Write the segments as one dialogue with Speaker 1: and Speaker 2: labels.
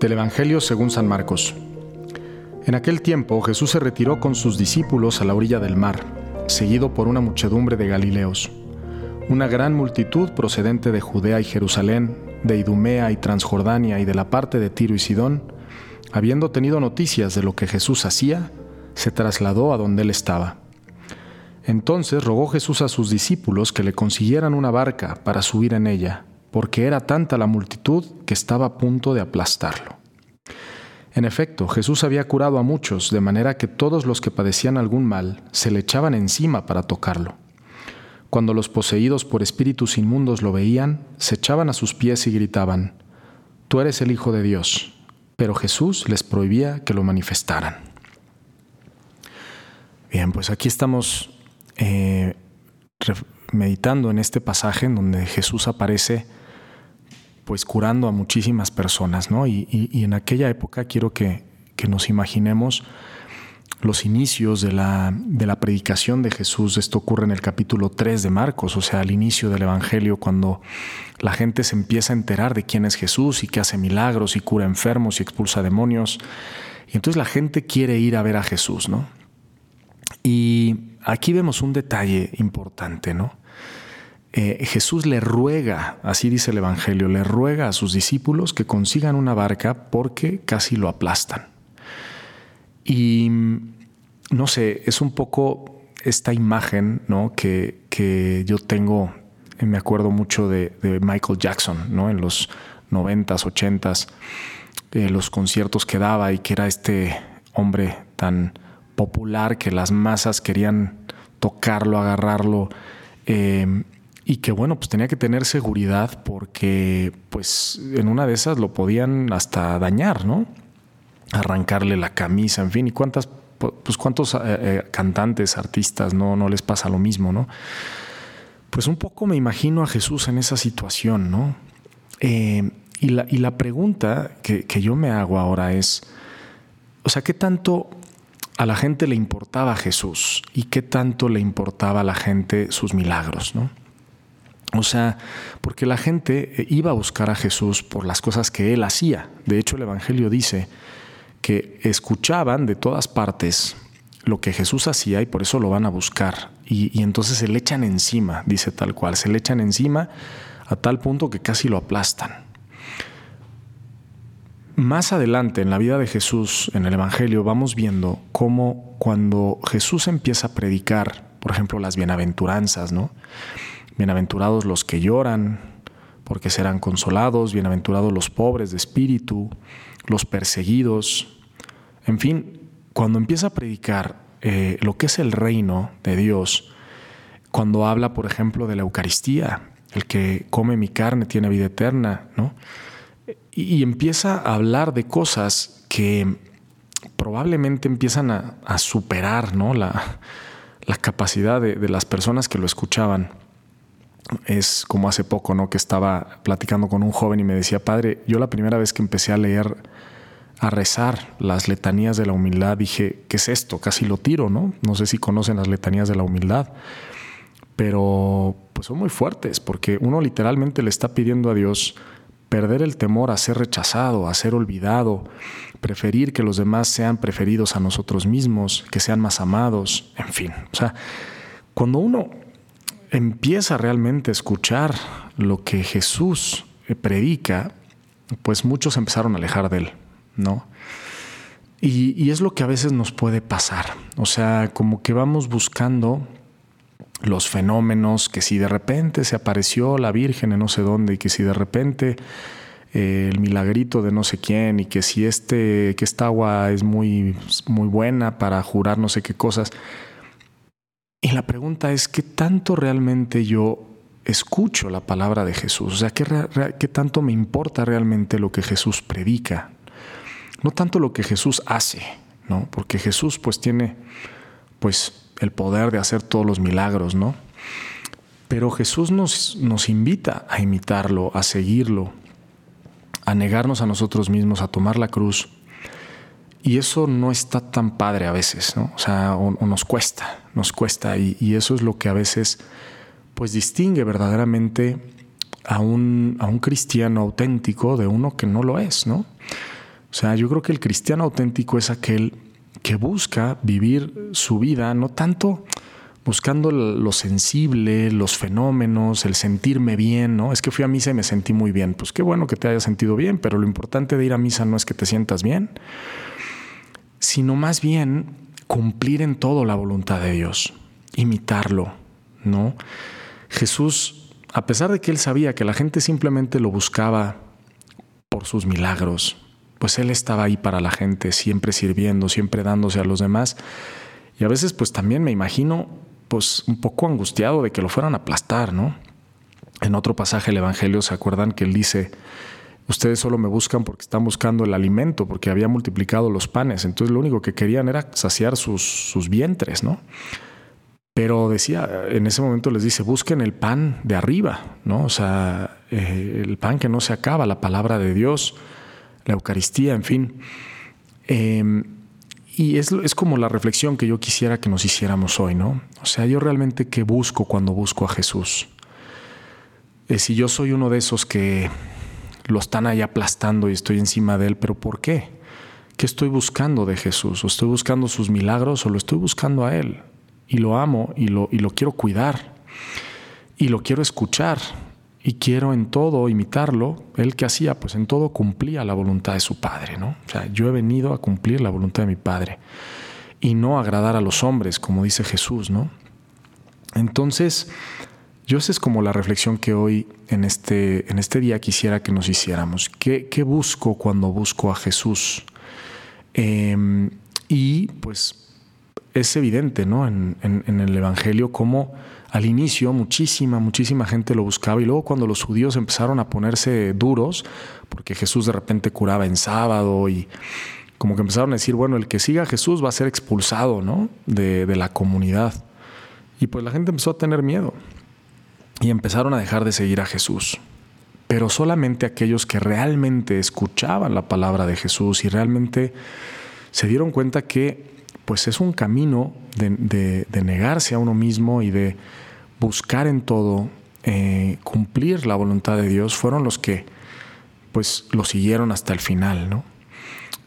Speaker 1: Del Evangelio según San Marcos. En aquel tiempo Jesús se retiró con sus discípulos a la orilla del mar, seguido por una muchedumbre de Galileos. Una gran multitud procedente de Judea y Jerusalén, de Idumea y Transjordania y de la parte de Tiro y Sidón, habiendo tenido noticias de lo que Jesús hacía, se trasladó a donde él estaba. Entonces rogó Jesús a sus discípulos que le consiguieran una barca para subir en ella, porque era tanta la multitud que estaba a punto de aplastarlo. En efecto, Jesús había curado a muchos, de manera que todos los que padecían algún mal se le echaban encima para tocarlo. Cuando los poseídos por espíritus inmundos lo veían, se echaban a sus pies y gritaban, Tú eres el Hijo de Dios. Pero Jesús les prohibía que lo manifestaran. Bien, pues aquí estamos eh, meditando en este pasaje en donde Jesús aparece pues curando a muchísimas personas, ¿no? Y, en aquella época quiero que, que, nos imaginemos los inicios de la, de la predicación de Jesús. Esto ocurre en el capítulo 3 de Marcos, o sea, al inicio del Evangelio, cuando la gente se empieza a enterar de quién es Jesús y que hace milagros y cura enfermos y expulsa demonios. Y entonces la gente quiere ir a ver a Jesús, ¿no? Y aquí vemos un detalle importante, ¿no? Eh, Jesús le ruega, así dice el Evangelio, le ruega a sus discípulos que consigan una barca porque casi lo aplastan. Y no sé, es un poco esta imagen ¿no? que, que yo tengo, me acuerdo mucho de, Michael Jackson, ¿no? en los noventas, ochentas, eh, los conciertos que daba y que era este hombre tan popular que las masas querían tocarlo, agarrarlo. Eh, y que bueno, pues tenía que tener seguridad porque pues en una de esas lo podían hasta dañar, ¿no? Arrancarle la camisa, en fin, y cuántas, pues cuántos eh, eh, cantantes, artistas, no, no les pasa lo mismo, ¿no? Pues un poco me imagino a Jesús en esa situación, ¿no? y, la, y la pregunta que, que yo me hago ahora es, o sea, ¿qué tanto a la gente le importaba Jesús y qué tanto le importaba a la gente sus milagros, ¿no? O sea, porque la gente eh, iba a buscar a Jesús por las cosas que él hacía. De hecho, el Evangelio dice que escuchaban de todas partes lo que Jesús hacía y por eso lo van a buscar. Y, entonces se le echan encima, dice tal cual, se le echan encima a tal punto que casi lo aplastan. Más adelante en la vida de Jesús, en el Evangelio, vamos viendo cómo cuando Jesús empieza a predicar, por ejemplo, las bienaventuranzas, ¿no? Bienaventurados los que lloran, porque serán consolados, bienaventurados los pobres de espíritu, los perseguidos. En fin, cuando empieza a predicar eh, lo que es el reino de Dios, cuando habla, por ejemplo, de la Eucaristía, el que come mi carne tiene vida eterna, ¿no? y, empieza a hablar de cosas que probablemente empiezan a, superar ¿no? la, capacidad de, las personas que lo escuchaban. Es como hace poco, ¿no? Que estaba platicando con un joven y me decía, padre, yo la primera vez que empecé a leer, a rezar las letanías de la humildad, dije, ¿qué es esto? Casi lo tiro, ¿no? No sé si conocen las letanías de la humildad, pero pues son muy fuertes porque uno literalmente le está pidiendo a Dios perder el temor a ser rechazado, a ser olvidado, preferir que los demás sean preferidos a nosotros mismos, que sean más amados, en fin. O sea, cuando uno empieza realmente a escuchar lo que Jesús eh, predica, pues muchos empezaron a alejar de él, ¿no? Y, es lo que a veces nos puede pasar. O sea, como que vamos buscando los fenómenos, que si de repente se apareció la Virgen en no sé dónde y que si de repente eh, el milagrito de no sé quién y que si este, que esta agua es muy, muy buena para jurar no sé qué cosas. Y la pregunta es, ¿qué tanto realmente yo escucho la palabra de Jesús? O sea, ¿qué, ¿qué, tanto me importa realmente lo que Jesús predica? No tanto lo que Jesús hace, ¿no? Porque Jesús pues tiene pues el poder de hacer todos los milagros, ¿no? Pero Jesús nos, nos invita a imitarlo, a seguirlo, a negarnos a nosotros mismos, a tomar la cruz. Y eso no está tan padre a veces, ¿no? O sea, o, nos cuesta, nos cuesta. Y, y, eso es lo que a veces pues distingue verdaderamente a un, a un cristiano auténtico de uno que no lo es, ¿no? O sea, yo creo que el cristiano auténtico es aquel que busca vivir su vida no tanto buscando lo sensible, los fenómenos, el sentirme bien, ¿no? Es que fui a misa y me sentí muy bien. Pues qué bueno que te hayas sentido bien, pero lo importante de ir a misa no es que te sientas bien, sino más bien cumplir en todo la voluntad de Dios, imitarlo, ¿no? Jesús, a pesar de que él sabía que la gente simplemente lo buscaba por sus milagros, pues él estaba ahí para la gente, siempre sirviendo, siempre dándose a los demás. Y a veces pues también me imagino pues un poco angustiado de que lo fueran a aplastar, ¿no? En otro pasaje del Evangelio se acuerdan que él dice, ustedes solo me buscan porque están buscando el alimento, porque había multiplicado los panes, entonces lo único que querían era saciar sus, sus vientres, ¿no? Pero decía, en ese momento les dice, busquen el pan de arriba, ¿no? O sea, eh, el pan que no se acaba, la palabra de Dios, la Eucaristía, en fin. Em, y es, es, como la reflexión que yo quisiera que nos hiciéramos hoy, ¿no? O sea, yo realmente qué busco cuando busco a Jesús. Eh, si yo soy uno de esos que lo están ahí aplastando y estoy encima de él, pero ¿por qué? ¿Qué estoy buscando de Jesús? ¿O estoy buscando sus milagros o lo estoy buscando a él? Y lo amo y lo, y lo quiero cuidar y lo quiero escuchar y quiero en todo imitarlo. Él que hacía, pues en todo cumplía la voluntad de su Padre, ¿no? O sea, yo he venido a cumplir la voluntad de mi Padre y no agradar a los hombres, como dice Jesús, ¿no? Entonces, yo esa es como la reflexión que hoy en este, en este día quisiera que nos hiciéramos. ¿Qué, busco cuando busco a Jesús? Em, y pues es evidente, ¿no? En, el Evangelio cómo al inicio muchísima, muchísima gente lo buscaba y luego cuando los judíos empezaron a ponerse duros, porque Jesús de repente curaba en sábado y como que empezaron a decir, bueno, el que siga a Jesús va a ser expulsado, ¿no? De la comunidad. Y pues la gente empezó a tener miedo y empezaron a dejar de seguir a Jesús. Pero solamente aquellos que realmente escuchaban la palabra de Jesús y realmente se dieron cuenta que pues es un camino de, de, negarse a uno mismo y de buscar en todo, eh, cumplir la voluntad de Dios, fueron los que pues lo siguieron hasta el final, ¿no?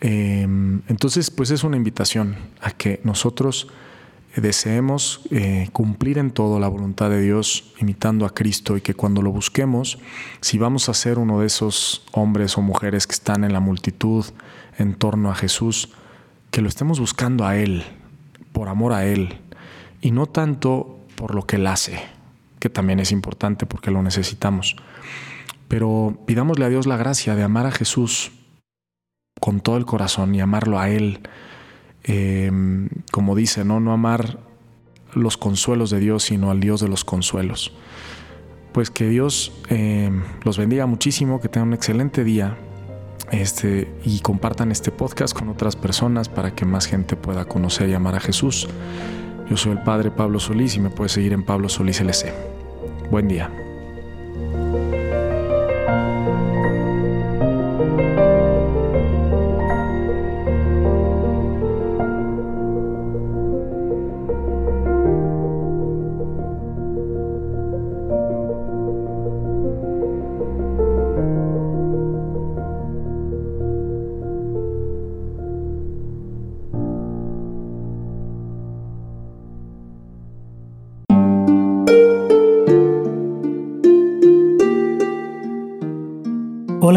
Speaker 1: Eh, entonces, pues es una invitación a que nosotros deseemos eh, cumplir en todo la voluntad de Dios, imitando a Cristo, y que cuando lo busquemos, si vamos a ser uno de esos hombres o mujeres que están en la multitud en torno a Jesús, que lo estemos buscando a Él, por amor a Él, y no tanto por lo que Él hace, que también es importante porque lo necesitamos. Pero pidámosle a Dios la gracia de amar a Jesús con todo el corazón y amarlo a Él. Eh, como dice, ¿no? no amar los consuelos de Dios, sino al Dios de los consuelos. Pues que Dios eh, los bendiga muchísimo, que tengan un excelente día este, y compartan este podcast con otras personas para que más gente pueda conocer y amar a Jesús. Yo soy el Padre Pablo Solís y me puedes seguir en Pablo Solís LC. Buen día.